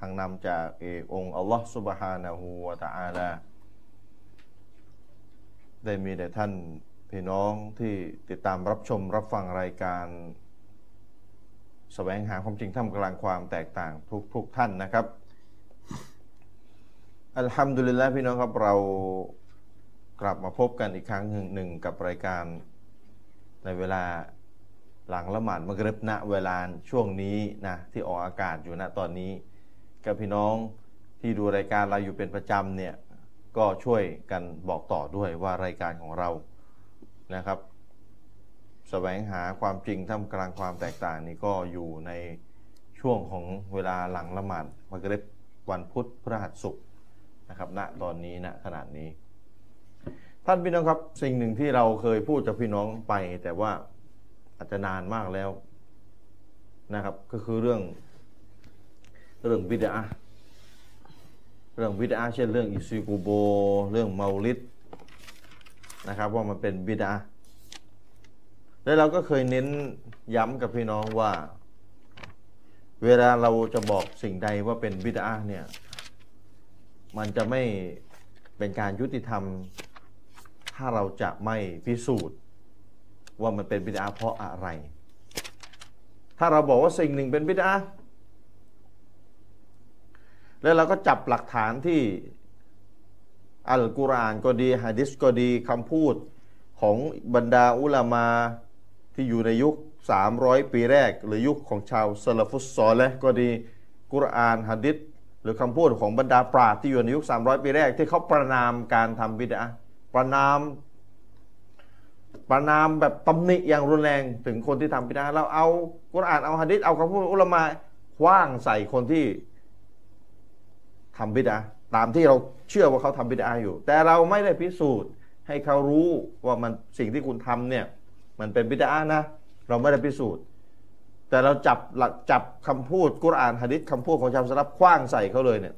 ทางนำจากเอกองค์อัลลอฮฺสุบฮานะฮูวะตะอาลาได้มีแด่ท่านพี่น้องที่ติดตามรับชมรับฟังรายการสแสวงหาความจริงท่ามกลางความแตกต่างทุกทุกท่านนะครับ อัลฮัมดุลิลละพี่น้องครับเรากลับมาพบกันอีกครั้งหนึ่งงกับรายการในเวลาหลังละหมาดมะกริบณเวลาช่วงนี้นะที่ออกอากาศอยู่ณตอนนี้ กับพี่น้องที่ดูรายการเราอยู่เป็นประจำเนี่ยก็ช่วยกันบอกต่อด้วยว่ารายการของเรานะครับสแสวงหาความจริงท่ามกลางความแตกต่างนี้ก็อยู่ในช่วงของเวลาหลังละหมาดมกริบวันพุธพฤหัสศุกร์นะครับณตอนนี้ณขนาดนี้ ท่านพี่น้องครับสิ่งหนึ่งที่เราเคยพูดกับพี่น้องไป แต่ว่าอาจจะนานมากแล้วนะครับ ก็คือเรื่อง เรื่องบิดาเรื่องบิดาเช่นเรื่องอิซิกูโบ เรื่องเมาลิดนะครับว่ามันเป็นบิดาแล้วเราก็เคยเน้นย้ำกับพี่น้องว่า เวลาเราจะบอกสิ่งใดว่าเป็นบิดาเนี่ยมันจะไม่เป็นการยุติธรรม ถ้าเราจะไม่พิสูจน์ ว่ามันเป็นบิดาเพราะอะไร ถ้าเราบอกว่าสิ่งหนึ่งเป็นบิดา แล้วเราก็จับหลักฐานที่อัลกุรอานก็ดีฮะดิษก็ดีคำพูดของบรรดาอุลามาที่อยู่ในยุค 300 ปีแรก หรือยุคของชาวซาลฟุสซอลและก็ดีกุรอานฮะดิษหรือคำพูดของบรรดาปราชญ์ที่อยู่ในยุค 300 ปีแรก ที่เขาประนามการทำบิดาประนามประนามแบบตำหนิอย่างรุนแรงถึงคนที่ทำบิดาเราเอากุรอานเอาฮะดิษเอาคำพูดอุลามาคว้างใส่คนที่ ทำบิดาตามที่เราเชื่อว่าเขาทำบิดาอยู่ แต่เราไม่ได้พิสูจน์ให้เขารู้ว่ามันสิ่งที่คุณทำเนี่ยมันเป็นบิดานะ เราไม่ได้พิสูจน์ แต่เราจับหลักจับคำพูดกุรอานฮะดิษคำพูดของชาวสลับคว้างใส่เขาเลยเนี่ย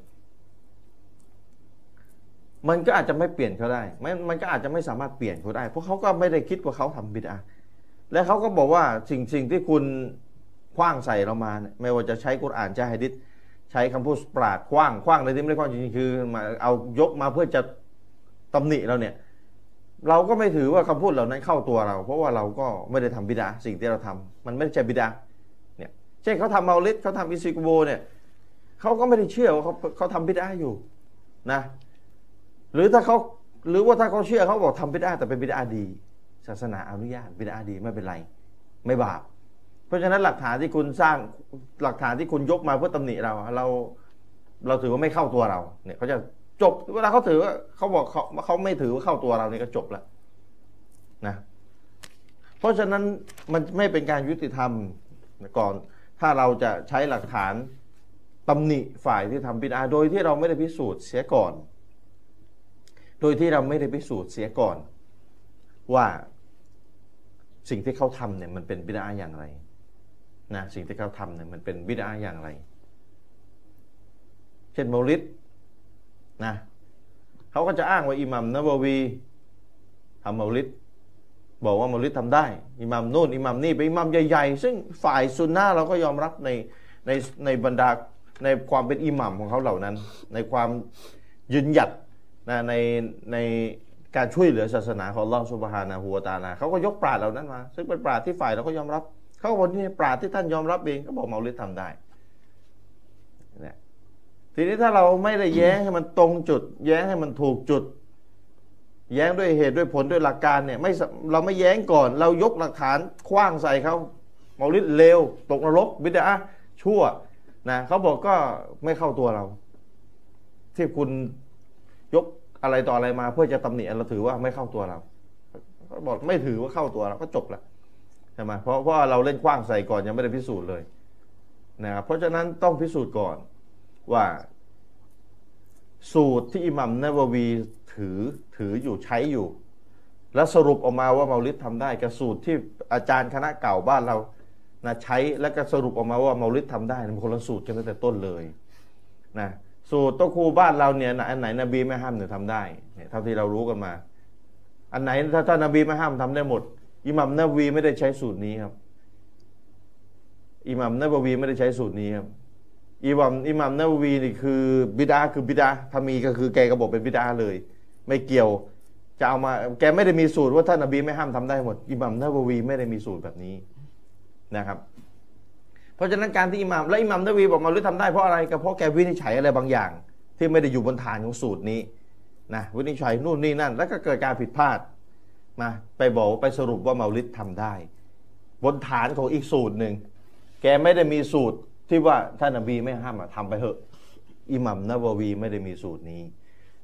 มันก็อาจจะไม่เปลี่ยนเขาได้มันมันก็อาจจะไม่สามารถเปลี่ยนเขาได้ เพราะเขาก็ไม่ได้คิดว่าเขาทำบิดาและเขาก็บอกว่าสิ่งสิ่งที่คุณคว้างใส่เรามาเนี่ยไม่ว่าจะใช้กุรอานใช้ฮะดิษ ใช้คำพูดปราดคว้างคว้างในที่ไม่ได้คว้างจริงๆคือมาเอายกมาเพื่อจะตำหนิเราเนี่ย เราก็ไม่ถือว่าคำพูดเหล่านั้นเข้าตัวเรา เพราะว่าเราก็ไม่ได้ทำบิดาสิ่งที่เราทำมันไม่ใช่บิดาเนี่ยเช่นเขาทำเมาลิดเขาทำอิซิกโบเนี่ยเขาก็ไม่ได้เชื่อว่าเขาเขาทำบิดาอยู่นะ หรือถ้าเขาหรือว่าถ้าเขาเชื่อเขาบอกทำบิดาแต่เป็นบิดาดี ศาสนาอนุญาตบิดาดีไม่เป็นไร ไม่บาป ราะฉะนั้นหลักฐานที่คุณสร้างหลักฐานที่คุณยกมาเพื่อตำหนิเราเรา เราถือว่าไม่เข้าตัวเรา เนี่ยเขาจะจบเวลาเขาถือว่าเขาบอกเขาเขาไม่ถือว่าเข้าตัวเราเนี่ยก็จบแล้วนะเพราะฉะนั้นมันไม่เป็นการยุติธรรมก่อน ถ้าเราจะใช้หลักฐานตำหนิฝ่ายที่ทำบิดาโดยที่เราไม่ได้พิสูจน์เสียก่อน โดยที่เราไม่ได้พิสูจน์เสียก่อน ว่าสิ่งที่เขาทำเนี่ยมันเป็นบิดาอย่างไร นะสิ่งที่เขาทำเนี่ยมันเป็นบิดาอย่างไร เช่นมลิดนะเขาก็จะอ้างว่าอิหมัมนบวีทำมลิดบอกว่ามลิดทำได้อิหมัมนู่นอิหมัมนี่เป็นอิหมัมใหญ่ๆ ซึ่งฝ่ายซุนนะเราก็ยอมรับในในในบรรดาในความเป็นอิหมัมของเขาเหล่านั้น ในความยืนหยัดนะในในการช่วยเหลือศาสนาของลอสุบฮานะฮัวตาลาเขาก็ยกปราดเหล่านั้นมา ซึ่งเป็นปราดที่ฝ่ายเราก็ยอมรับ เขาบอกนี่ปราดที่ท่านยอมรับเองก็บอกเมาลิดทำได้เนี่ยทีนี้ถ้าเราไม่ได้แย้งให้มันตรงจุด แย้งให้มันถูกจุด แย้งด้วยเหตุด้วยผลด้วยหลักการเนี่ยไม่เราไม่แย้งก่อน เรายกหลักฐานคว้างใส่เขาเมาลิดเลวตกนรกบิดาชั่วนะเขาบอกก็ไม่เข้าตัวเรา ที่คุณยกอะไรต่ออะไรมาเพื่อจะตำหนิเราถือว่าไม่เข้าตัวเราเขาบอกไม่ถือว่าเข้าตัวเราก็จบล้ว ใช่ไหมเพราะเพราะเราเล่นกว้างใส่ก่อนยังไม่ได้พิสูจน์เลยนะครับเพราะฉะนั้นต้องพิสูจน์ก่อนว่าสูตรที่อิหมัมนาววีถือถืออยู่ใช้อยู่ แล้วสรุปออกมาว่าเมาลิดทำได้กับสูตรที่อาจารย์คณะเก่าบ้านเรานะใช้แล้วก็สรุปออกมาว่าเมาลิดทำได้มันคนละสูตรกันตั้งแต่ต้นเลยนะสูตรโตครูบ้านเราเนี่ยอันไหนนบีไม่ห้ามเนี่ยทำได้เนี่ยเท่าที่เรารู้กันมา อันไหนถ้าท่านบีไม่ห้ามทำได้หมด อิหมัมนบีไม่ได้ใช้สูตรนี้ครับอิหมัมนบวีไม่ได้ใช้สูตรนี้ครับอิหมัมอิหมัมนบีนี่คือบิดาคือบิดาถ้ามีก็คือแกก็บอกเป็นบิดาเลย ไม่เกี่ยวจะเอามาแกไม่ได้มีสูตรว่าท่านนบีไม่ห้ามทำได้หมดอิหมัมนบวีไม่ได้มีสูตรแบบนี้นะครับ เพราะฉะนั้นการที่อิหมัมและอิหมัมนบีบอกมาหรือทำได้เพราะอะไรก็เพราะแกวินิจฉัยอะไรบางอย่าง ที่ไม่ได้อยู่บนฐานของสูตรนี้นะวินิจฉัยนู่นนี่นั่น แล้วก็เกิดการผิดพลาด มาไปบอกไปสรุปว่าเมาลิดทำได้ บนฐานของอีกสูตรหนึ่ง แกไม่ได้มีสูตรที่ว่าท่านนบีไม่ห้ามทำไปเถอะ อิหมัมนบวีไม่ได้มีสูตรนี้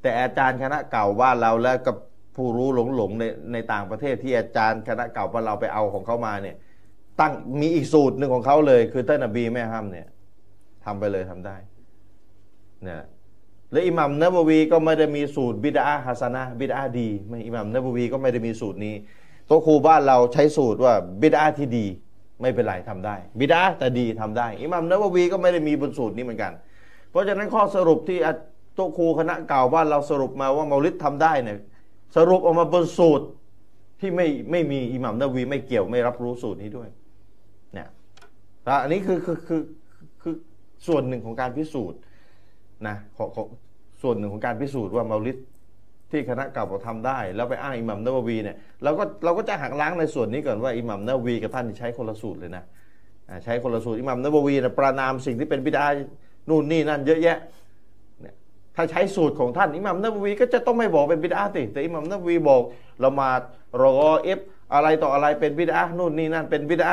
แต่อาจารย์คณะเก่าว่าเราแล้วกับผู้รู้หลงหลงในในต่างประเทศที่อาจารย์คณะเก่าว่าเราไปเอาของเขามาเนี่ย ตั้งมีอีกสูตรหนึ่งของเขาเลย คือท่านนบีไม่ห้ามเนี่ยทำไปเลยทำได้เนี่ย และอิหมัมนบวีก็ไม่ได้มีสูตรบิดาฮัสนะบิดาดีไม่อิหมัมนบวีก็ไม่ได้มีสูตรนี้โตครูบ้านเราใช้สูตรว่าบิดาที่ดี ไม่เป็นไรทำได้ บิดาแต่ดีทำได้ อิหมัมนบวีก็ไม่ได้มีบนสูตรนี้เหมือนกัน เพราะฉะนั้นข้อสรุปที่โตครูคณะเก่าบ้านเราสรุปมาว่าเมาลิดทำได้เนี่ยสรุปออกมาบนสูตรที่ไม่ไม่มีอิหมัมนบวีไม่เกี่ยวไม่รับรู้สูตรนี้ด้วยเนี่ยอันนี้คือคือคือคือส่วนหนึ่งของการพิสูจน์ นะของของส่วนหนึ่งของการพิสูจน์ว่าเมาลิดที่คณะเก่าบอกทำได้ แล้วไปอ้างอิหมัมนบวีเนี่ยเราก็เราก็จะหักล้างในส่วนนี้ก่อนว่าอิหมัมนบวีกับท่านใช้คนละสูตรเลยนะใช้คนละสูตรอิหมัมนบวีนะประนามสิ่งที่เป็นบิดานู่นนี่นั่นเยอะแยะเนี่ยถ้าใช้สูตรของท่านอิหมัมนบวีก็จะต้องไม่บอกเป็นบิดาติแต่อิหมัมนบวีบอกละหมาดรอฆออิบอะไรต่ออะไรเป็นบิดอะฮ์นู่นนี่นั่นเป็นบิดอะฮ์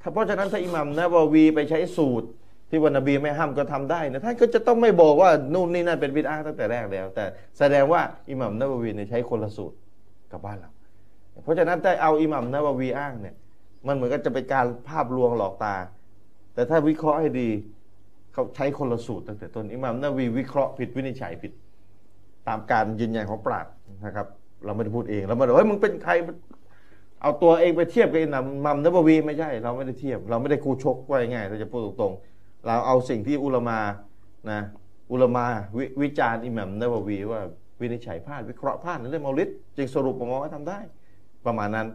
ถ้าเพราะฉะนั้นถ้าอิหม่ามนะวะวีไปใช้สูตร ที่ว่านบีไม่ห้ามก็ทำได้นะท่านก็จะต้องไม่บอกว่านู่นนี่นั่นเป็นบิดอะฮ์ตั้งแต่แรกแล้ว แต่แสดงว่าอิหม่ามนะวะวีเนี่ยใช้คนละสูตรกับบ้านเรา เพราะฉะนั้นถ้าเอาอิหม่ามนะวะวีอ้างเนี่ย มันเหมือนกับจะเป็นการภาพลวงหลอกตา แต่ถ้าวิเคราะห์ให้ดีเขาใช้คนละสูตรตั้งแต่ต้นอิหม่ามนะวะวีวิเคราะห์ผิดวินิจฉัยผิด ตามการยืนยันของปราชญ์นะครับ เราไม่ได้พูดเองเราไม่ได้เฮ้ยมึงเป็นใครเอาตัวเองไปเทียบกับอิหมัมนบวีไม่ใช่ เราไม่ได้เทียบ เราไม่ได้คูชกว่าง่ายเราจะพูดตรงๆ เราเอาสิ่งที่อุลมานะอุลมาววิจารณ์อิหมัมนบวีว่าวินิจฉัยพลาดวิเคราะห์พลาดในเรื่องมาลิดจึงสรุปออกมาว่าทำได้ ประมาณนั้น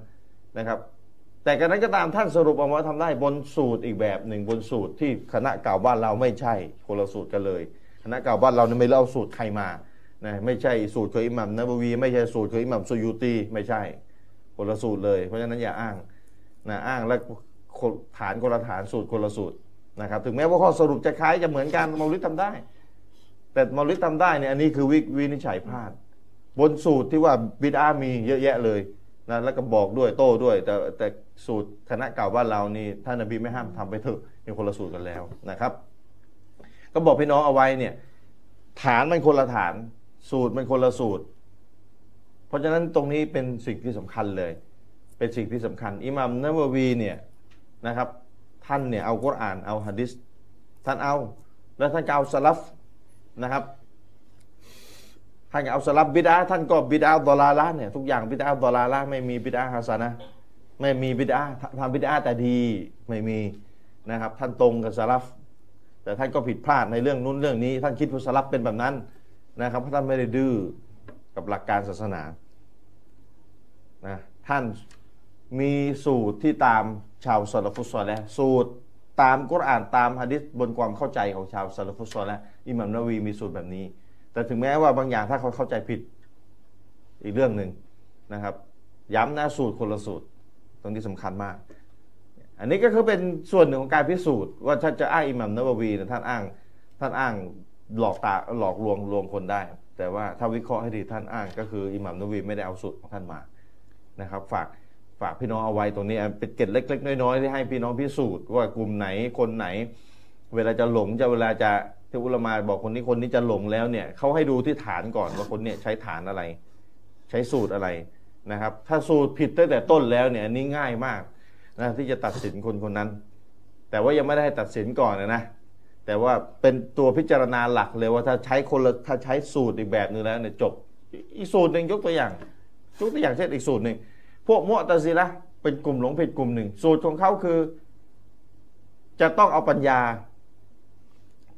นะครับ แต่กรนั้นก็ตามท่านสรุปออกมาทำได้บนสูตรอีกแบบหนึ่งบนสูตรที่คณะเก่าบ้านเราไม่ใช่คนละสูตรกันเลย คณะเก่าบ้านเราไม่เล่าสูตรใครมานะไม่ใช่สูตรของอิหมัมนบวีไม่ใช่สูตรของอิหมัมสุยูตีไม่ใช่คนละสูตรเลย เพราะฉะนั้นอย่าอ้างนะอ้างและฐานคนละฐานสูตรคนละสูตร นะครับถึงแม้ว่าข้อสรุปจะคล้ายจะเหมือนกันมอลิดทำได้ แต่มอลิดทำได้เนี่ยอันนี้คือวิวินิจฉัยพลาด บนสูตรที่ว่าบิดามีเยอะแยะเลยนะแล้วก็บอกด้วยโต้ด้วย แต่แต่สูตรคณะเก่าบ้านเรานี่ท่านนบีไม่ห้ามทำไปเถอะเป็นคนละสูตรกันแล้วนะครับ ก็บอกพี่น้องเอาไว้เนี่ยฐานมันคนละฐาน สูตรมันคนละสูตร เพราะฉะนั้นตรงนี้เป็นสิ่งที่สำคัญเลย เป็นสิ่งที่สำคัญ อิหมัมนบวีเนี่ยนะครับ ท่านเนี่ยเอากุรอานเอาฮะดิษท่านเอา แล้วท่านก็เอาสลับนะครับท่านเอาสลับบิดาท่านก็บิดาดอลาละเนี่ยทุกอย่างบิดาดอลาละไม่มีบิดาฮัสนะไม่มีบิดาทำบิดาแต่ดีไม่มีนะครับ ท่านตรงกับสลับแต่ท่านก็ผิดพลาดในเรื่องนู้นเรื่องนี้ ท่านคิดว่าสลับเป็นแบบนั้นนะครับเพราะท่านไม่ได้ดื้อกับหลักการศาสนานะท่านมีสูตรที่ตาม ชาวซาลฟุตซอลและสูตรตามกุรอานตามฮะดิษบนความเข้าใจของชาวซาลฟุตซอลและอิหมัมนาวีมีสูตรแบบนี้ แต่ถึงแม้ว่าบางอย่างถ้าเขาเข้าใจผิดอีกเรื่องหนึ่งนะครับ ย้ำนะสูตรคนละสูตร ตรงนี้สำคัญมาก อันนี้ก็คือเป็นส่วนหนึ่งของการพิสูจน์ว่าถ้าจะอ้างอิหมัมนาวีท่านอ้างท่านอ้างหลอกตาหลอกลวงลวงคนได้ แต่ว่าถ้าวิเคราะห์ให้ดีท่านอ้างก็คืออิหมัมนาวีไม่ได้เอาสูตรของท่านมานะครับ ฝาก ฝากพี่น้องเอาไว้ตรงนี้เป็นเกร็ดเล็ก ๆ น้อยๆที่ให้พี่น้องพิสูจน์ว่ากลุ่มไหนคนไหน เวลาจะหลงจะเวลาจะที่อุลมาบอกคนนี้คนนี้จะหลงแล้วเนี่ยเขาให้ดูที่ฐานก่อนว่าคนเนี้ใช้ฐานอะไร ใช้สูตรอะไรนะครับ ถ้าสูตรผิดตั้งแต่ต้นแล้วเนี่ยอันนี้ง่ายมากนะที่จะตัดสินคนคนนั้น แต่ว่ายังไม่ได้ตัดสินก่อนนะนะแต่ว่าเป็นตัวพิจารณาหลักเลยว่าถ้าใช้คนละถ้าใช้สูตรอีกแบบหนึ่งแล้วเนี่ยจบอีกสูตรหนึ่งยกตัวอย่างยกตัวอย่างเช่นอีกสูตรหนึ่ง พวกมุตะซิละเป็นกลุ่มหลงผิดกลุ่มหนึ่ง สูตรของเขาคือ จะต้องเอาปัญญา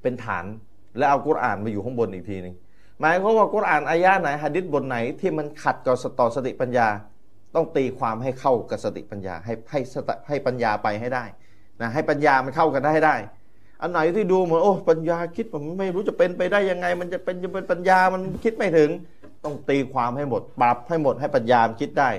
เป็นฐาน และเอากุรอานมาอยู่ข้างบนอีกทีหนึ่งหมายความว่ากุรอานอายะไหนหะดิษบทไหนที่มันขัดกับต่อสติปัญญา ต้องตีความให้เข้ากับสติปัญญา ให้ให้ให้ปัญญาไปให้ได้นะให้ปัญญามันเข้ากันได้ให้ได้ อันไหนที่ดูเหมือนโอ้ปัญญาคิดผมไม่รู้จะเป็นไปได้ยังไง มันจะเป็นจะเป็นปัญญามันคิดไม่ถึง ต้องตีความให้หมด ปรับให้หมดให้ปัญญามคิดได้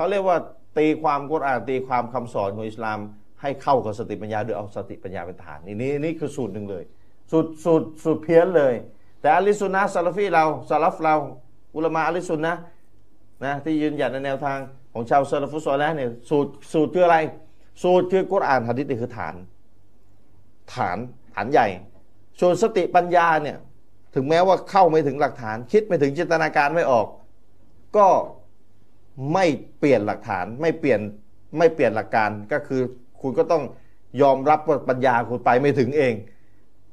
เขาเรียกว่าตีความกุรอานตีความคำสอนของอิสลาม ให้เข้ากับสติปัญญาโดยเอาสติปัญญาเป็นฐานนี่นี่นี่คือสูตรหนึ่งเลยสูตรสูตรสูตรเพี้ยนเลย แต่อาลิสุนนะซาลฟีเราซาลฟเรา อุลมะอาลิสุนนะนะที่ยืนหยัดในแนวทางของชาวซาลฟุซอลแล้วเนี่ยสูตรสูตรคืออะไร สูตรคือกุรอานฮะดิษนี่คือฐาน ฐานฐานใหญ่ ส่วนสติปัญญาเนี่ยถึงแม้ว่าเข้าไม่ถึงหลักฐาน คิดไม่ถึงจินตนาการไม่ออก ก็ ไม่เปลี่ยนหลักฐานไม่เปลี่ยนไม่เปลี่ยนหลักการก็คือคุณก็ต้องยอมรับว่าปัญญาคุณไปไม่ถึงเอง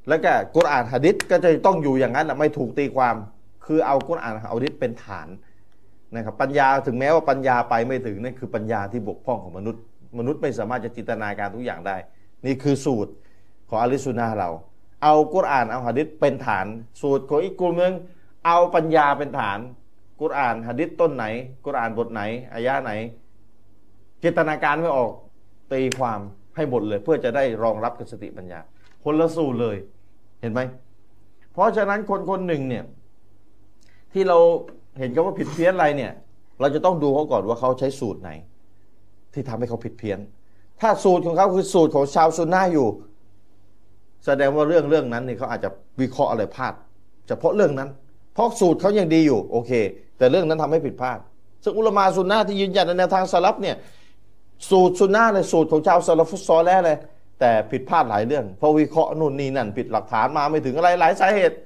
แล้วก็กุรอานฮะดิษก็จะต้องอยู่อย่างนั้นแหละไม่ถูกตีความ คือเอากุรอานฮะดิษเป็นฐานนะครับปัญญาถึงแม้ว่าปัญญาไปไม่ถึงนั่นคือปัญญาที่บกพร่องของมนุษย์ มนุษย์ไม่สามารถจะจินตนาการทุกอย่างได้ นี่คือสูตรของอาลิสุนาเรา เอากุรอานเอาฮะดิษเป็นฐาน สูตรของอีกกลุ่มหนึ่งเอาปัญญาเป็นฐาน กุรอานฮะดิษต้นไหน กุรอานบทไหนอายะไหน จินตนาการไม่ออกตีความให้หมดเลยเพื่อจะได้รองรับกับสติปัญญา คนละสูตรเลย เห็นไหม เพราะฉะนั้นคนคนหนึ่งเนี่ย ที่เราเห็นเขาว่าผิดเพี้ยนอะไรเนี่ย เราจะต้องดูเขาก่อนว่าเขาใช้สูตรไหน ที่ทำให้เขาผิดเพี้ยน ถ้าสูตรของเขาคือสูตรของชาวซุนนะอยู่ แสดงว่าเรื่องเรื่องนั้นเนี่ยเขาอาจจะวิเคราะห์อะไรพลาดเฉพาะเรื่องนั้น เพราะสูตรเขายังดีอยู่ โอเค แต่เรื่องนั้นทำให้ผิดพลาด ซึ่งอุลมาซุนนะที่ยืนยันในแนวทางสลับเนี่ยสูตรซุนนะเลยสูตรของชาวสลับฟุตซอลแล้วเลย แต่ผิดพลาดหลายเรื่องเพราะวิเคราะห์นู่นนี่นั่นผิดหลักฐานมาไม่ถึงอะไรหลายสาเหตุ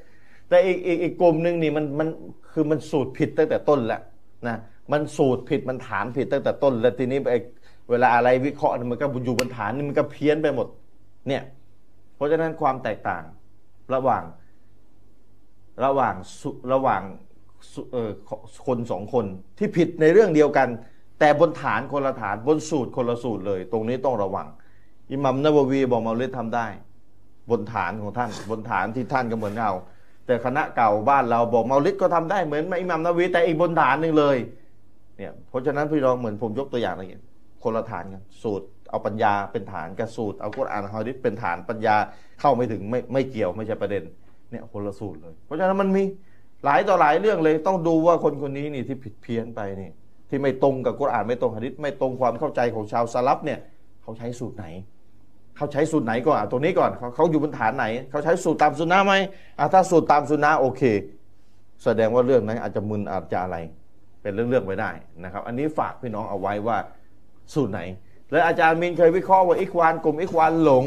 แต่อีกอีกอีกกลุ่มหนึ่งนี่มันมันคือมันสูตรผิดตั้งแต่ต้นแล้วนะมันสูตรผิดมันฐานผิดตั้งแต่ต้น แล้วทีนี้ไอเวลาอะไรวิเคราะห์มันก็อยู่บนฐานนี่มันก็เพี้ยนไปหมดเนี่ยเพราะฉะนั้นความแตกต่างระหว่างระหว่างระหว่าง คนสองคนที่ผิดในเรื่องเดียวกัน แต่บนฐานคนละฐานบนสูตรคนละสูตรเลย ตรงนี้ต้องระวัง อิหมัมนบวีบอกมาเลททำได้ บนฐานของท่าน บนฐานที่ท่านก็เหมือนเราแต่คณะเก่าบ้านเราบอกมาลิดก็ทำได้เหมือนอิหมัมนาวีแต่อีกบนฐานหนึ่งเลยเนี่ยเพราะฉะนั้นพี่รองเหมือนผมยกตัวอย่างอะไรอย่างคนละฐานกันสูตรเอาปัญญาเป็นฐานกับสูตรเอากุรอานฮะดิษเป็นฐานปัญญาเข้าไม่ถึงไม่ไม่เกี่ยวไม่ใช่ประเด็นเนี่ยคนละสูตรเลย เพราะฉะนั้นมันมี หลายต่อหลายเรื่องเลยต้องดูว่าคนคนนี้นี่ที่ผิดเพี้ยนไปนี่ที่ไม่ตรงกับกุรอานไม่ตรงฮะดิษไม่ตรงความเข้าใจของชาวสลับเนี่ยเขาใช้สูตรไหน เขาใช้สูตรไหนก่อนตัวนี้ก่อนเขาเขาอยู่บนฐานไหน เขาใช้สูตรตามสุนนะไหมถ้าสูตรตามสุนนะโอเค แสดงว่าเรื่องนั้นอาจจะมึนอาจจะอะไร เป็นเรื่องๆไปได้นะครับ อันนี้ฝากพี่น้องเอาไว้ว่าสูตรไหน แล้วอาจารย์มินเคยวิเคราะห์ว่าอิควานกลุ่มอิควานหลง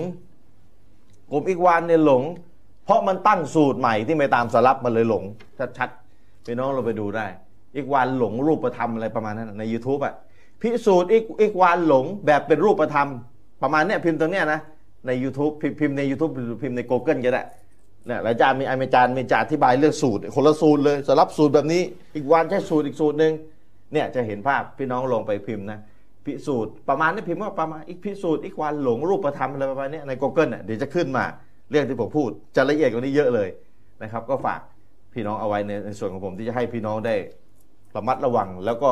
กลุ่มอิควานเนี่ยหลง เพราะมันตั้งสูตรใหม่ที่ไม่ตามสลับมันเลยหลง ชัดๆพี่น้องเราไปดูได้อิควานหลงรูปธรรมอะไรประมาณนั้นใน YouTube อะพิสูจน์อิควานหลงแบบเป็นรูปธรรม ประมาณเนี้ยพิมพ์ตรงเนี้ยนะใน YouTube พิมพ์ใน YouTube พิมพ์ใน Google ก็ได้เนี่ยอาจารย์มีอาจารย์มีจารอธิบายเรื่องสูตร คนละสูตรเลยสลับสูตรแบบนี้ อีกวันใช้สูตรอีกสูตรหนึ่งเนี่ยจะเห็นภาพพี่น้องลงไปพิมพ์นะพิสูจน์ประมาณนี้พิมพ์ว่าประมาณอีกพิสูจน์อีกวันหลงรูปธรรมอะไรประมาณนี้ใน Google เนี่ยเดี๋ยวจะขึ้นมา เรื่องที่ผมพูดจะละเอียดกว่านี้เยอะเลยนะครับ ก็ฝากพี่น้องเอาไว้ในในส่วนของผมที่จะให้พี่น้องได้ระมัดระวัง แล้วก็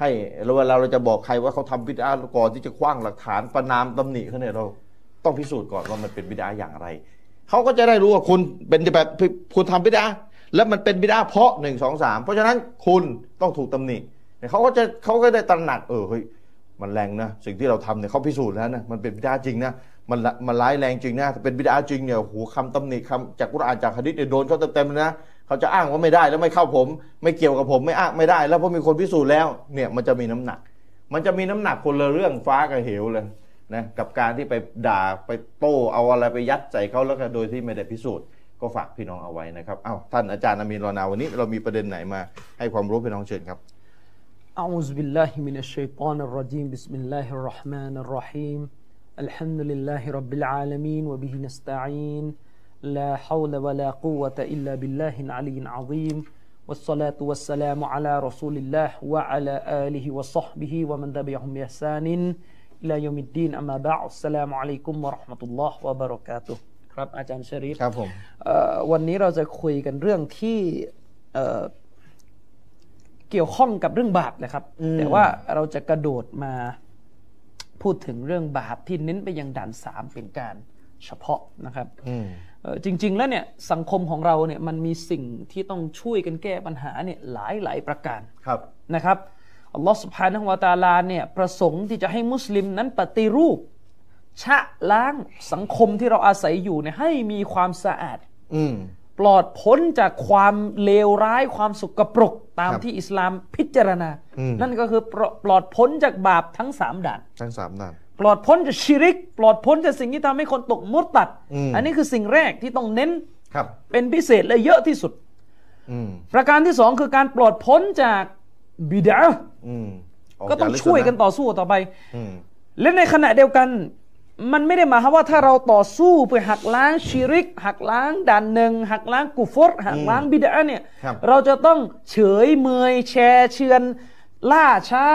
ให้เวลาเราจะบอกใครว่าเขาทำบิดาก่อนที่จะคว้างหลักฐานประนามตำหนิเขาเนี่ยเราต้องพิสูจน์ก่อนว่ามันเป็นบิดาอย่างไรเขาก็จะได้รู้ว่าคุณเป็นแบบคุณทำบิดาแล้วมันเป็นบิดาเพราะหนึ่งสองสามเพราะฉะนั้นคุณต้องถูกตำหนิเขาก็จะเขาก็ได้ตระหนักเออเฮ้ยมันแรงนะสิ่งที่เราทำเนี่ยเขาพิสูจน์แล้วนะมันเป็นบิดาจริงนะ มันมันร้ายแรงจริงนะเป็นบิดาจริงเนี่ยโหคำตำหนิคำจากกุรอานจากฮะดิษเนี่ยโดนเขาเต็มๆเลยนะเขาจะอ้างว่าไม่ได้แล้วไม่เข้าผม ไม่เกี่ยวกับผมไม่อ้างไม่ได้ แล้วเพราะมีคนพิสูจน์แล้วเนี่ยมันจะมีน้ำหนัก มันจะมีน้ำหนักคนละเรื่องฟ้ากับเหวเลยนะกับการที่ไปด่าไปโต้เอาอะไรไปยัดใส่เขาแล้วก็โดยที่ไม่ได้พิสูจน์ก็ฝากพี่น้องเอาไว้นะครับอ้าวท่านอาจารย์อามีนรอนาวันนี้เรามีประเด็นไหนมาให้ความรู้พี่น้องเชิญครับ أعوذ بالله من الشيطان الرجيم بسم الله الرحمن الرحيم الحمد لله رب العالمين وبه نستعين لا حول ولا قوة إلا بالله العلي العظيم والصلاة والسلام على رسول الله وعلى آله وصحبه ومن تبعهم بإحسان إلى يوم الدين أما بعد السلام عليكم ورحمة الله وبركاته ครับอาจารย์ชริฟครับผมวันนี้เราจะคุยกันเรื่องที่เกี่ยวข้องกับเรื่องบาปนะครับ แต่ว่าเราจะกระโดดมา พูดถึงเรื่องบาปที่เน้นไปยังด่านสามเป็นการเฉพาะนะครับอืมเอ่อจริง ๆ แล้วเนี่ยสังคมของเราเนี่ยมันมีสิ่งที่ต้องช่วยกันแก้ปัญหาเนี่ยหลายหลายประการครับนะครับอัลลอฮฺสุบฮานะฮูวะตะอาลาเนี่ยประสงค์ที่จะให้มุสลิมนั้นปฏิรูป ชะล้างสังคมที่เราอาศัยอยู่เนี่ยให้มีความสะอาดอืมปลอดพ้นจากความเลวร้ายความสกปรกตามครับที่อิสลามพิจารณาอืมนั่นก็คือปลอปลอดพ้นจากบาปทั้งสามด่าน ทั้งสามด้าน ปลอดพ้นจากชิริก ปลอดพ้นจากสิ่งที่ทำให้คนตกมุตตัดอืมอันนี้คือสิ่งแรกที่ต้องเน้นครับ เป็นพิเศษและเยอะที่สุดอืมประการที่สองคือการปลอดพ้นจากบิดาอืมก็ต้องช่วยกันต่อสู้ต่อไปอืมและในขณะเดียวกัน มันไม่ได้หมายความว่าถ้าเราต่อสู้เพื่อหักล้างชิริก หักล้างด่านหนึ่งหักล้างกุฟรหักล้างบิดาเนี่ยครับเราจะต้องเฉยเมยแชร์เชือนล่าช้า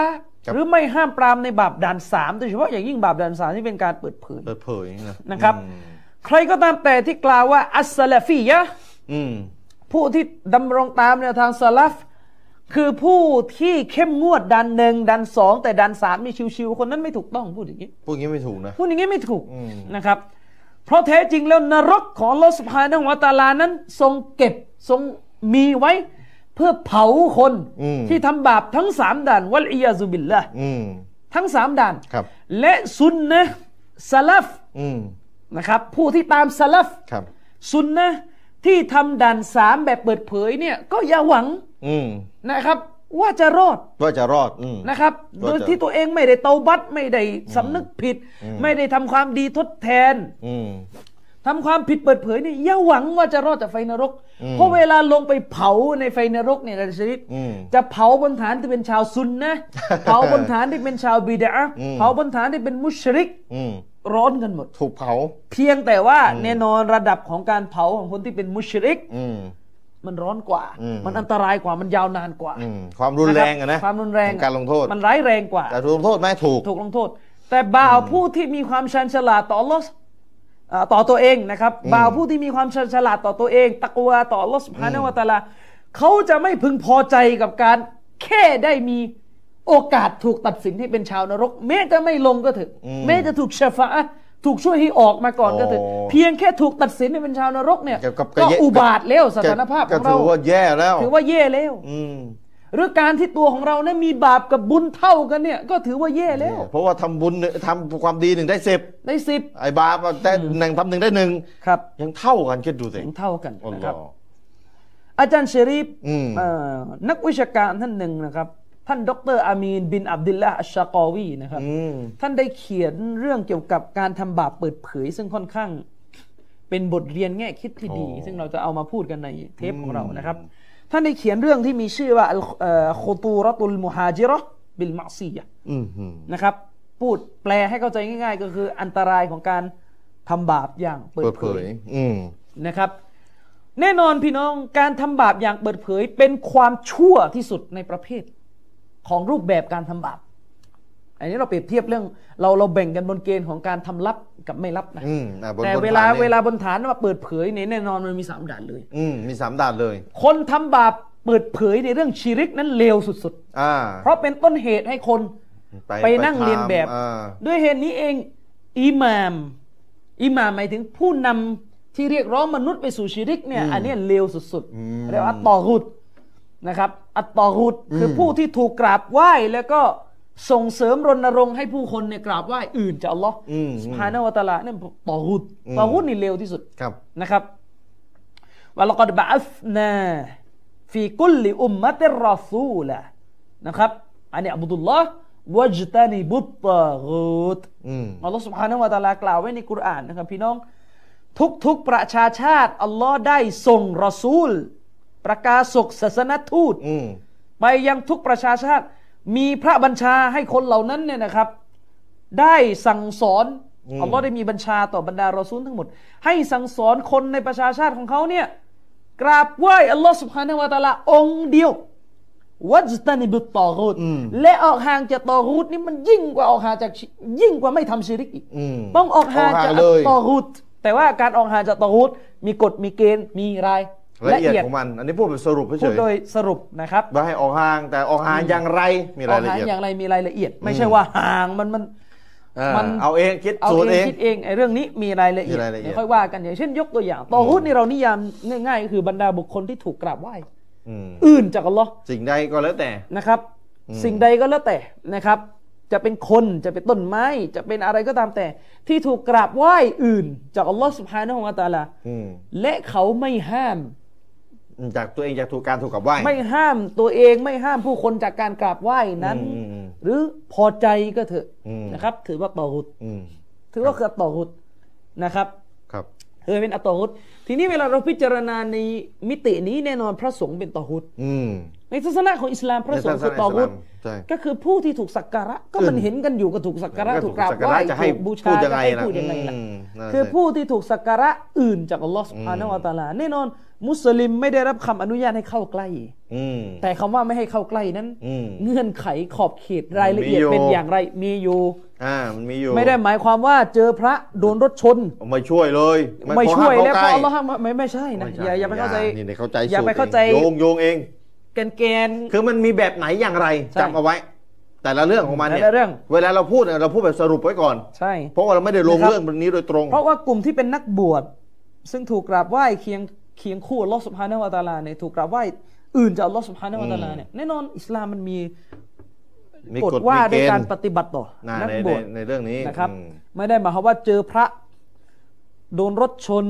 ครับหรือไม่ห้ามปรามในบาปด่านสามโดยเฉพาะอย่างยิ่งบาปด่านสามที่เป็นการเปิดเผยเปิดเผยนะนะครับอืมใครก็ตามแต่ที่กล่าวว่าอัสซาลาฟียะห์อืมผู้ที่ดำรงตามแนวทางสลัฟ คือผู้ที่เข้มงวดดันหนึ่งดันสองแต่ดันสามมีชิวๆคนนั้นไม่ถูกต้องพูดอย่างนี้พูดอย่างนี้ไม่ถูกนะพูดอย่างนี้ไม่ถูกอืมนะครับ เพราะแท้จริงแล้วนรกของอัลลอฮฺสุบฮานะฮูวะตะอาลานั้น ทรงเก็บทรงมีไว้ เพื่อเผาคนอืมที่ทำบาปทั้งสามด่านวัลอียาซุบิลละอืมทั้งสามด่านครับและซุนนะห์สลัฟอืมนะครับ ผู้ที่ตามสลัฟครับซุนนะห์ ที่ทำด่านสามแบบเปิดเผยเนี่ย ก็อย่าหวังอืมนะครับ ว่าจะรอดว่าจะรอดอืมนะครับก็จะโดยที่ตัวเองไม่ได้เตาบัตไม่ได้สำนึกผิด ไม่ได้ทำความดีทดแทนอืมทำความผิดเปิดเผยนี่อย่าหวังว่าจะรอดจากไฟนรกอืมเพราะเวลาลงไปเผาในไฟนรกเนี่ยนะชนิดอืมจะเผาบนฐานที่เป็นชาวซุนนะห์เผาบนฐานที่เป็นชาวบิดาอืมเผาบนฐานที่เป็นมุชริกอืม ร้อนกันหมด ถูกเผา เพียงแต่ว่าแน่นอนระดับของการเผาของคนที่เป็นมุชริกมันร้อนกว่า มันอันตรายกว่ามันยาวนานกว่า ความรุนแรงนะความรุนแรงการลงโทษ มันร้ายแรงกว่า แต่ถูกลงโทษไหมถูกถูกลงโทษ แต่บ่าวผู้ที่มีความชันฉลาดต่อลอสต่อตัวเองนะครับบ่าวผู้ที่มีความชันฉลาดต่อตัวเองตะกวาต่อลอสพานวัตลาเขาจะไม่พึงพอใจกับการแค่ได้มี โอกาสถูกตัดสินให้เป็นชาวนรก แม้จะไม่ลงก็เถอะอืมแม้จะถูกชฟาอะห์ถูกช่วยให้ออกมาก่อนก็เถอะโอ้เพียงแค่ถูกตัดสินให้เป็นชาวนรกเนี่ยกับกับก็เยะอุบาทแล้วสถานภาพขก็องเราถือว่าแย่แล้วถือว่าแย่แล้วอืมหรือการที่ตัวของเรานั้นมีบาปกับบุญเท่ากันเนี่ย ก็ถือว่าแย่แล้ว เพราะว่าทำบุญเนี่ยทำความดีหนึ่งได้สิบได้สิบไอ้บาปได้หนึ่งทำหนึ่งได้หนึ่งครับ ยังเท่ากันคิดดูสิถึงเท่ากันอัลนะลคอรับฮ์อาจารย์เชรีฟอืมเอ่อนักวิชาการท่านหนึ่งนะครับ ท่านดรอามีนบินอับดุลละอัชชากอวีนะครับอืมท่านได้เขียนเรื่องเกี่ยวกับการทำบาปเปิดเผย ซึ่งค่อนข้างเป็นบทเรียนแง่คิดที่ดีโอ้ซึ่งเราจะเอามาพูดกันในเทปของเราอืมนะครับ ท่านได้เขียนเรื่องที่มีชื่อว่าคุตูรตุลมุฮาจิเราะห์บิลมะซียะห์อืมอืมนะครับ พูดแปลให้เข้าใจง่าย ๆ ก็คืออันตรายของการทำบาปอย่างเปิเปิดดเผเผยยอืมนะครับ แน่นอนพี่น้องการทำบาปอย่างเปิดเผย เป็นความชั่วที่สุดในประเภท ของรูปแบบการทำบาปอันนี้เราเปรียบเทียบเรื่อง เราเราแบ่งกันบนเกณฑ์ของการทำลับกับไม่ลับนะอืมอะบนแต่บนเวลาฐนนี่ยเวลาบนฐานว่าเปิดเผยเนี่ยแน่นอนมันมีสามด่านเลยอืมมีสามด่านเลย คนทำบาปเปิดเผยในเรื่องชีริกนั้นเลวสุดอ่าๆเพราะเป็นต้นเหตุให้คนไปนั่งเรียนแบบอ่าด้วยเหตุนี้เองอิหมามอิหมามหมายถึงผู้นำที่เรียกร้องมนุษย์ไปสู่ชีริกเนี่ยอืมอันเนี้ยเลวสุดอืมๆเรียกว่าอัตตอฮุด นะครับอัตตอฮุดคือผู้ที่ถูกกราบไหว้แล้วก็ส่งเสริมรณรงค์ให้ผู้คนเนี่ยกราบไหว้อื่นจากอัลลอฮ์สุภาณวตาลาเนี่ยตอฮุดตอฮุดนี่เลวที่สุดนะครับวะลกอดบะอัฟนาฟีกุลลิอุมมะติรอซูละนะครับอันนี้อับดุลลอฮ์วัจตานิบุตตาฮูดอัลลอฮ์สุบฮานาวะตาลากล่าวไว้ในกุรอานนะครับพี่น้อง ทุกๆประชาชาติ อัลลอฮ์ได้ส่งรอซูล ประกาศกศาสนทูตอืมไปยังทุกประชาชาติ มีพระบัญชาให้คนเหล่านั้นเนี่ยนะครับ ได้สั่งสอนอืมอัลลอฮ์ได้มีบัญชาต่อบรรดารอซูลทั้งหมด ให้สั่งสอนคนในประชาชาติของเขาเนี่ยกราบไหว้อัลลอฮ์สุบฮานะฮูวะตะอาลาองค์เดียววัจตันิบุตตอรูดอืมและออกห่างจากตอรูดนี่มันยิ่งกว่าออกห่างจากชิยิ่งกว่าไม่ทำชิริกอีกอืมต้องออกห่างจากเลยตอรูดแต่ว่าการออกห่างจากตอรูดมีกฎมีเกณฑ์มีราย ละเอียดของมัน อันนี้พูดแบบสรุปเฉพูดยโดยสรุปนะครับๆว่าให้ออกห่างแต่ออกห่างอย่างไรมีอราอยกละห่างเอียดอย่างไรมีรายละเอียด ไม่ใช่ว่าห่างมันมันอ่ามันเอาเองคิดเอาสูตรเอเองงคิดเองไอ้เรื่องนี้มีรายละเอียดมีรายละเอียดเดี๋ยวค่อยว่ากันอย่างเช่น ยกตัวอย่างตอฮุดนี่เรานิยามง่ายๆก็คือบรรดาบุคคลที่ถูกกราบไหว้อืมอื่นจากอัลลอฮ์สิ่งใดก็แล้วแต่นะครับ สิ่งใดก็แล้วแต่นะครับ จะเป็นคนจะเป็นต้นไม้จะเป็นอะไรก็ตามแต่ ที่ถูกกราบไหว้อื่น จากอัลลอฮ์สุบฮานะฮูวะตะอาลาอืมและเขาไม่ห้าม จากตัวเองจากถูกการถูกกับไหว้ไม่ห้ามตัวเองไม่ห้ามผู้คนจากการกราบไหว้นั้นอืมอืมหรือพอใจก็เถอะอืมนะครับ ถือว่าตอฮุดอืมถือว่าคือตอฮุดนะครับครับเธอเป็นอัตตอฮุดทีนี้เวลาเราพิจารณาในมิตินี้แน่นอนพระสงฆ์เป็นตอฮุดอืมในศาสนาของอิสลามพระสงฆ์ในคือศาสนาตอฮุดอิสลามใช่ก็คือผู้ที่ถูกสักการะก็มันอืมเห็นกันอยู่ก็ถูกสักการะก็ถูกกราบไหว้จะให้ถูกบูพูชาดยังจะไงให้ล่ะพูดยังไงล่ะอืมนั่นคือสิผู้ที่ถูกสักการะอื่นจากอัลลอฮ์สุบฮานะฮูวะตะอาลาแน่นอน มุสลิมไม่ได้รับคำอนุญาตให้เข้าใกล้อืมแต่คำว่าไม่ให้เข้าใกล้นั้นอืมเงื่อนไขขอบเขตรายละเอียดมีอยู่เป็นอย่างไรมีอยู่อ่ามันมีอยู่ ไม่ได้หมายความว่าเจอพระโดนรถชน ไม่ช่วยเลย ไม่ขอช่วยห้ามแล้วเพเข้าราะใกอัลลอฮ์ห้ามไม่ไม่ใช่นะไม่ใช่อย่าอย่าไปเข้าใจนี่ในเข้าใจอย่าไปสูตรเข้าใจโยงโยงเองแกนแกนคือมันมีแบบไหนอย่างไรใช่จำเอาไว้ แต่ละเรื่องของมันเนี่ยแต่ละเรื่องเวลาเราพูดเนี่ยเราพูดแบบสรุปไว้ก่อนใช่เพราะว่าเราไม่ได้ลงนะครับเรื่องนี้โดยตรง เพราะว่ากลุ่มที่เป็นนักบวชซึ่งถูกกราบไหว้เคียง เคียงคู่อัลลอฮ์สุบฮานะฮูวะตะอาลาเนี่ยถูกกราบไหว้อื่นจากอัลลอฮ์สุบฮานะฮูวะตะอาลาเนี่ยแน่นอนอิสลามมันมีมีกฎกฎว่ามีเกณฑ์ด้วยการปฏิบัติต่อนะนักในบในวชในเรื่องนี้นะครับอืมไม่ได้หมายความว่าเจอพระโดนรถชน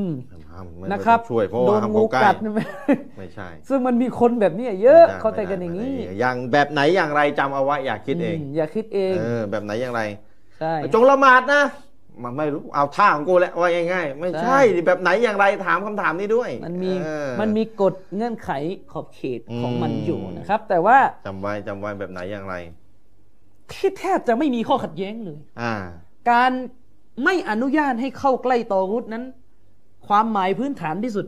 ห้ามไม่นะครับไม่ต้องช่วยเพราะโดว่านห้ามงูเข้าใกล้กัดไม่ไม่ใช่ ซึ่งมันมีคนแบบนี้เยอะไม่ได้เข้าใจกันอย่างนี้ไม่ได้อย่างแบบไหนอย่างไรจำเอาไว้อย่าคิดเองมอย่าคิดเองเออแบบไหนอย่างไรใช่จงละหมาดนะ มันไม่รู้เอาท่าของกูแล้วว่าง่ายๆไม่ใช่ใช่ดิแบบไหนอย่างไรถามคำถามนี้ด้วย มันมีเออมันมีกฎเงื่อนไขขอบเขตของมันอืมอยู่นะครับ แต่ว่าจำไว้จำไว้แบบไหนอย่างไร ที่แทบจะไม่มีข้อขัดแย้งเลยอ่า การไม่อนุญาตให้เข้าใกล้ตอรุษนั้น ความหมายพื้นฐานที่สุด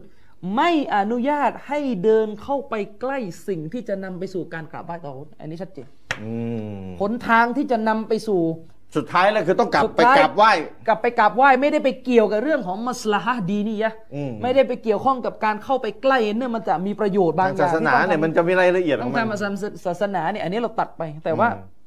ไม่อนุญาตให้เดินเข้าไปใกล้สิ่งที่จะนำไปสู่การกราบไหว้ตอรุษอันนี้ชัดเจนอืมหนทางที่จะนำไปสู่ สุดท้ายแล้วคือต้องกลับสุดไปท้ายกลับไหว้ กลับไปกราบไหว้ไม่ได้ไปเกี่ยวกับเรื่องของมัสลาฮะห์ดีนี่ยะอืมไม่ได้ไปเกี่ยวข้องกับการเข้าไปใกล้เนื่องมันจะมีประโยชน์บางทางอย่าศางสนาที่ต้องเนี่ยทำมันจะมีรายละเอียดขต้อองงมันทำมาศาสนาเนี่ยอันนี้เราตัดไป แต่ว่าอืม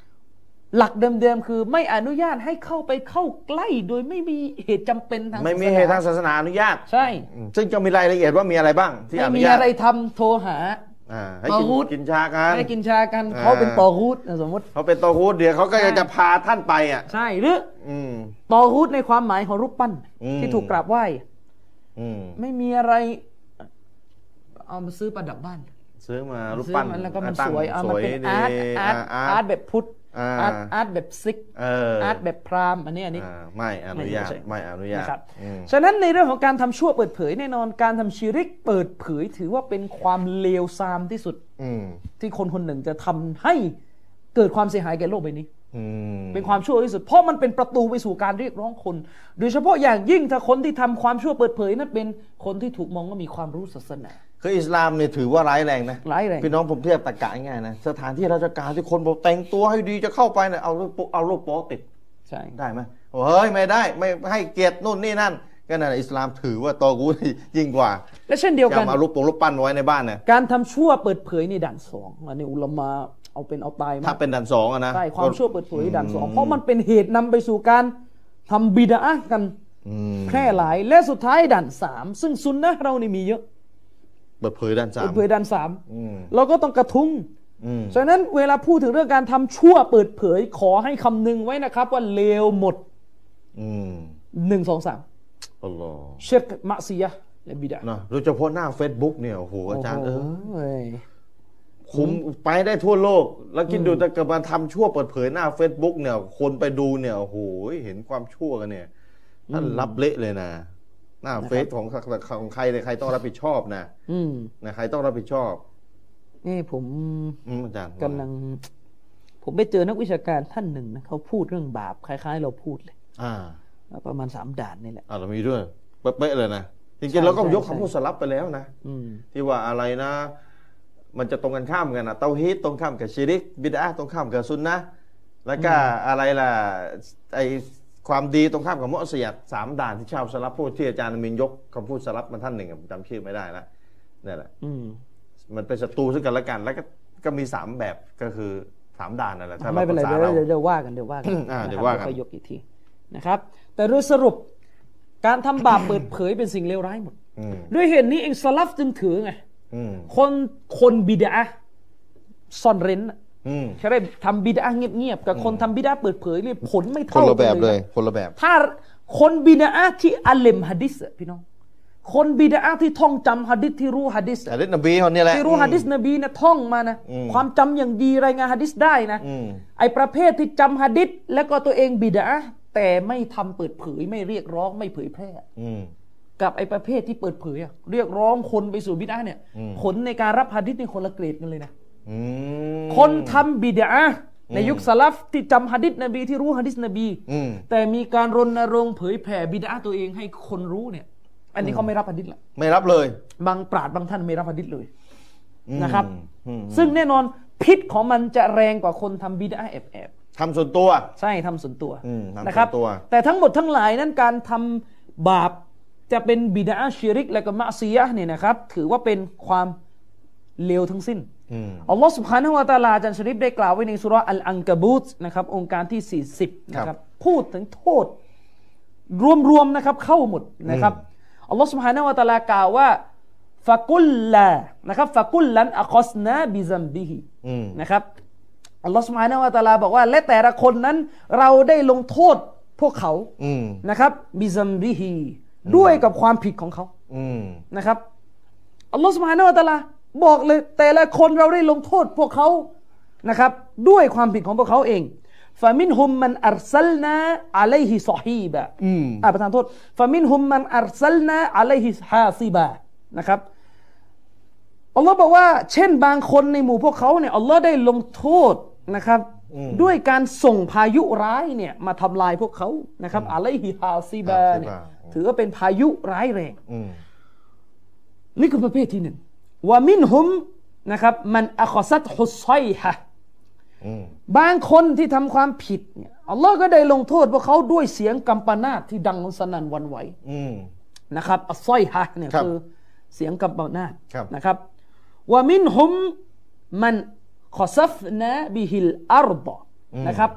หลักเดิมๆคือไม่อนุญาตให้เข้าไปเข้าใกล้โดยไม่มีเหตุจำเป็นทางไม่มีศาสนาเหตุทางศาสนาอนุญาต ใช่อืมซึ่งจะมีรายละเอียดว่ามีอะไรบ้าง ที่อไม่นุมีญาตอะไรทำโทรหา อ่าให้กินตอฮูด กินชากันให้กินชากันอ่าเขาเป็นตอฮูดสมมติ เขาเป็นโตฮูดเดี๋ยวเขาก็ใช่ จะพาท่านไปอะ ใช่หรืออืม ตอฮูดในความหมายของรูปปั้น อืม ที่ถูกกราบไหว้ อืมไม่มีอะไรเอามาซื้อประดับบ้านซื้อมารูปซื้อปั้นมาแล้วก็มันตั้งสวยเอามันเป็นดีอาร์ตอาร์ตอ่าอาร์ตแบบพุทธ อ่าอาร์ตอาร์ตแบบซิกเอออาร์ตแบบพราหมณ์อันนี้อันนี้อ่าไม่อนุญาตไม่ใช่ไม่อนุญาตนะครับอืมฉะนั้นในเรื่องของการทำชั่วเปิดเผยแน่นอนการทำชิริกเปิดเผย ถือว่าเป็นความเลวทรามที่สุดอืมที่คนคนหนึ่งจะทำให้เกิดความเสียหายแก่โลกใบนี้อืม เป็นความชั่วที่สุด เพราะมันเป็นประตูไปสู่การเรียกร้องคน โดยเฉพาะอย่างยิ่งถ้าคนที่ทำความชั่วเปิดเผยนั้นเป็นคนที่ถูกมองว่ามีความรู้ศาสนาคืออิสลามเนี่ยถือว่าร้ายแรงนะร้ายแรงพี่น้องผมเทียบตะกะง่ายๆนะสถานที่ราชการที่คนบอกแต่งตัวให้ดีจะเข้าไปเนี่ยเอารูปโป๊เอารูปโป๊ติดใช่ได้ไหมโอ้เฮ้ยไม่ได้ไม่ให้เกียรตินู่นนี่นั่นก็นั่นแหละอิสลามถือว่าตอกูยิ่งกว่า และเช่นเดียวจะกันมารูปโป๊รูปปั้นไว้ในบ้านเนี่ยการทำชั่วเปิดเผยในด่านสองอันนี้อุลามา เอาเป็นเอาตายมาถ้ากเป็นดันสองอะนะใช่ความชั่วเปิดเผยด่านสองมเพราะมันเป็นเหตุนำไปสู่การทำบิดากันอืมแพร่หลายและสุดท้ายด่านสามซึ่งซุนนะห์เรานี่มีเยอะ เปิดเผยด้านสาเปิมดเผยด่านสามอืมเราก็ต้องกระทุ้งอืมฉะนั้นเวลาพูดถึงเรื่องการทำชั่วเปิดเผยขอให้คำนึงไว้นะครับ ว่าเลวหมดอืมหนึ่งสองสามอัลลอฮ์เชิรกมะซียะห์และบิดาเนอะโดยเฉพาะหน้า Facebook เนี่ยโอ้โหอาจารย์เออโอ้ย คุมไปได้ทั่วโลก แล้วคิดดูถ้าเกิดมาทำชั่วเปิดเผยหน้า Facebook เนี่ย คนไปดูเนี่ยโอ้โหเห็นความชั่วกันเนี่ยท่านรับเละเลยนะ หน้าเฟซของของใครเนี่ยใครต้องรับผิดชอบนะอืมนะใครต้องรับผิดชอบ นี่ผมอืมอาจารย์กำลัง ผมไปเจอนักวิชาการท่านหนึ่งนะเขาพูดเรื่องบาปคล้าย ๆ เราพูดเลย อ่า ประมาณสามด่านนี่แหละอ่าเรามีด้วยเป๊ะๆเลยนะจใช่ริงๆเราก็ใช่ยกใช่คำพูดสลับไปแล้วนะอืมที่ว่าอะไรนะ มันจะตรงกันข้ามกันนะเตาฮีดตรงข้ามกับชิริก บิดาตรงข้ามกับซุนนะห์แล้วก็อะไรล่ะไอความดีตรงข้ามกับมุสยัดสามด่านที่ชาวสลับพูดที่อาจารย์มินยกคำพูดสลับมาท่านหนึ่งอะผมจำชื่อไม่ได้แล้วนี่นแหละอืมมันเป็นศัตรูซึ่งกันและกัน แล้วก็ก็มีสามแบบก็คือสามด่านนั่นแหละถ้าไม่เป็นไรภาษาเดี๋ยวเราเดี๋ยวเดี๋ยวว่ากันเดี๋ยวว่ากันอ่าะครับเดี๋ยวว่ากันค่อยยกอีกทีนะครับ แต่โดยสรุปการทำบาปเปิดเผยเป็นสิ่งเลวร้ายหมดอืมด้วยเหตุนี้เองสลับจึงถือไงอืม คนคนบิดาซ่อนเร้นน่ะอืมใช่ไหมทำบิดาเงียบๆกับคนทำบิดาเปิดเผยเนี่ยผลไม่คนเท่าละแบบกัเลยนะคนละแบบ ถ้าคนบิดาที่อัลเลมฮะดิษอะพี่น้อง คนบิดาที่ท่องจำฮะดิษที่รู้ฮะดิษอะแต่เด็นบีคนนี้แหละที่รู้ฮะดิษนบีนะท่องมานะอืมความจำอย่างดีรายงานฮะดิษได้นะอืมไอประเภทที่จำฮะดิษแล้วก็ตัวเองบิดาแต่ไม่ทำเปิดเผยไม่เรียกร้องไม่เผยแพร่อืม กับไอประเภทที่เปิดเผยอะเรียกร้องคนไปสู่บิดาเนี่ย อืม ผลในการรับฮะดิษนี่คนละเกรดกันเลยนะ อืม คนทำบิดาในยุคสลับที่จำฮะดิษนบีที่รู้ฮะดิษนบี อืม แต่มีการรณรงค์เผยแผ่บิดาตัวเองให้คนรู้เนี่ย อันนี้เขาไม่รับฮะดิษละไม่รับเลยบางปราดบางท่านไม่รับฮะดิษเลย อืมนะครับ อืมซึ่งแน่นอนพิษของมันจะแรงกว่าคนทำบิดาแอบแอบทำส่วนตัว ๆใช่ทำส่วนตัวอืมทำนะครับส่วนตัวแต่ทั้งหมดทั้งหลายนั้นการทำบาป จะเป็นบิดาชิริก และก็มะซียะห์เนี่ยนะครับ ถือว่าเป็นความเลวทั้งสิ้นอืมอัลลอฮ์สุบฮานะฮูวะตะอาลาอาจารย์ชริฟได้กล่าวไว้ในสุราะห์อัลอังกะบูตนะครับ องค์การที่ 40 นะครับ พูดถึงโทษ รวมๆนะครับ เข้าหมดนะครับอัลลอฮ์สุบฮานะฮูวะตะอาลากล่าวว่าفكلا นะครับ فكلا أخذنا بذنبه อืมนะครับอัลลอฮ์สุบฮานะฮูวะตะอาลาบอกว่า และแต่ละคนนั้นเราได้ลงโทษพวกเขาอืมนะครับبذنبه ด้วยกับความผิดของเขาอืมนะครับอัลลอฮฺสุบฮานะฮูวะตะอาลาบอกเลย แต่ละคนเราได้ลงโทษพวกเขานะครับ ด้วยความผิดของพวกเขาเองฟามินฮุมมันอัลซัลนาอะลัยฮิซอฮีบะอืมอ่าประธานโทษฟามินฮุมมันอัลซัลนาอะลัยฮิฮาซิบะนะครับอัลลอฮ์บอกว่า เช่นบางคนในหมู่พวกเขาเนี่ยอัลลอฮ์ได้ลงโทษนะครับ ด้วยการส่งพายุร้ายเนี่ยมาทำลายพวกเขานะครับอะลัยฮิฮาซิบะเนี่ยฮาซิบะ ถือว่าเป็นพายุร้ายแรงอืมนี่คือประเภทที่หนึ่งومنهم นะครับ من أخذته الصيحة อืมบางคนที่ทำความผิดเนี่ยอัลลอฮ์ก็ได้ลงโทษพวกเขาด้วยเสียงกัมปนาตที่ดังสนั่นหวั่นไหวอืมนะครับالصيحة เนี่ยครับคือเสียงกัมปนาตครับนะครับومنهم من خسفنا به الأرض นะครับ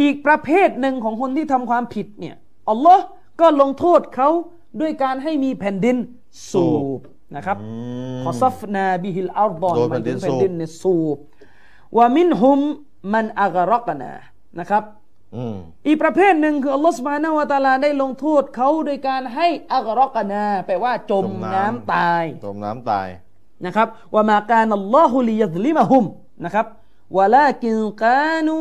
อีกประเภทหนึ่งของคนที่ทำความผิดเนี่ยอัลลอฮ์ ก็ลงโทษเขาด้วยการให้มีแผ่นดินสูบนะครับخسفنا به الأرض โดยหมายถึงแผ่แผ่นดินดินสูบในสูบومنهم من أغرقنا นะครับอืมอีกประเภทหนึ่งคืออัลลอฮฺสุบฮานาวะตะอาลาได้ลงโทษเขาโดยการให้أغرقنا แปลว่าจมจมน้ำน้ำตาย จมน้ำตายนะครับوما كان الله ليظلمهم นะครับ ولكنานู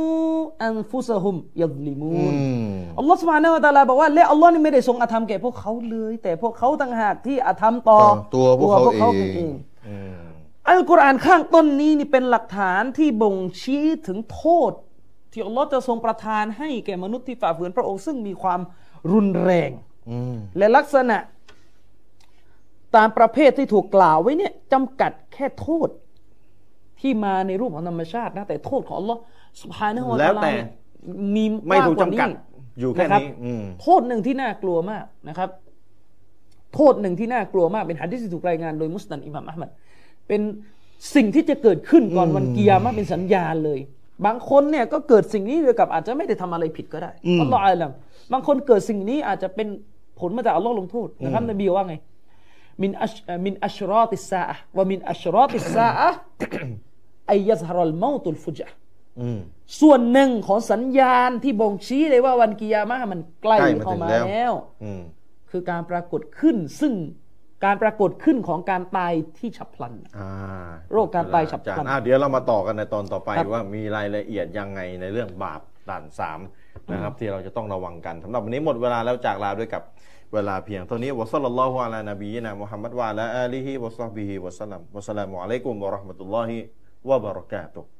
อันฟุซะฮุมยัซลิมูอืนมอัลลอฮฺสุบฮานะฮูวะตะอาลาบอกว่าและอัลลอฮ์นี่ไม่ได้ทรงอาธรรมแก่พวกเขาเลย แต่พวกเขาต่างหากที่อาธรรมต่อตัวพวกเขาตัวเอเองงอืมอัลกุรอานข้างต้นนี้นี่เป็นหลักฐานที่บ่งชี้ถึงโทษ ที่อัลลอฮ์จะทรงประทานให้แก่มนุษย์ที่ฝ่าฝืนพระองค์ซึ่งมีความรุนแรงอืมและลักษณะ ตามประเภทที่ถูกกล่าวไว้เนี่ยจำกัดแค่โทษ ที่มาในรูปของธรรมชาตินะแต่โทษของอัลลอฮ์สุบฮานะฮูวะแล้วตะอาลาแต่เนี่ยมีไม่ถูกว่าจำกัดอยู่แค่ะรับนี้อืมโทษหนึ่งที่น่ากลัวมากนะครับ โทษหนึ่งที่น่ากลัวมากเป็นหะดีษที่ถูกรายงานโดยมุสนันอิหม่ามอัลมัดเป็นสิ่งที่จะเกิดขึ้นก่อนวันเกียร์มาเป็นสัญญาณเลย บางคนเนี่ยก็เกิดสิ่งนี้โดยกับอาจจะไม่ได้ทำอะไรผิดก็ได้อืมอัลลอฮฺอาลัมบางคนเกิดสิ่งนี้อาจจะเป็นผลมาจากอัลลอฮ์ลงโทษนะครับนบีว่าไง มินอัชมินอัชรอติสซาอะห์ว่ามินอัชรอติสซาอะห์ไอยัซฮารัลเมาตุลฟุจอะห์อืมส่วนหนึ่งของสัญญาณที่บ่งชี้เลยว่าวันกิยามะห์มันใกล้ใกล้มาเข้าถึงมาแล้วแล้วอืมคือการปรากฏขึ้นซึ่งการปรากฏขึ้นของการตายที่ฉับพลันอ่าโรคการตายฉับพลันอจรย์อะเดี๋ยวเรามาต่อกันในตอนต่อไปครับว่ามีรายละเอียดยังไงในเรื่องบาปด่านสามนะครับ ที่เราจะต้องระวังกันสำหรับวันนี้หมดเวลาแล้วจากลาด้วยกับ เวลาเพียงเท่านี้วะซัลลัลลอฮุอะลานบีนะมุฮัมมัดวะอะลาอาลีฮิวะซอฮบิฮิวะสัลลัมวะสสลามุอะลัยกุมวะเราะห์มะตุลลอฮิวะบะเราะกาตุฮ์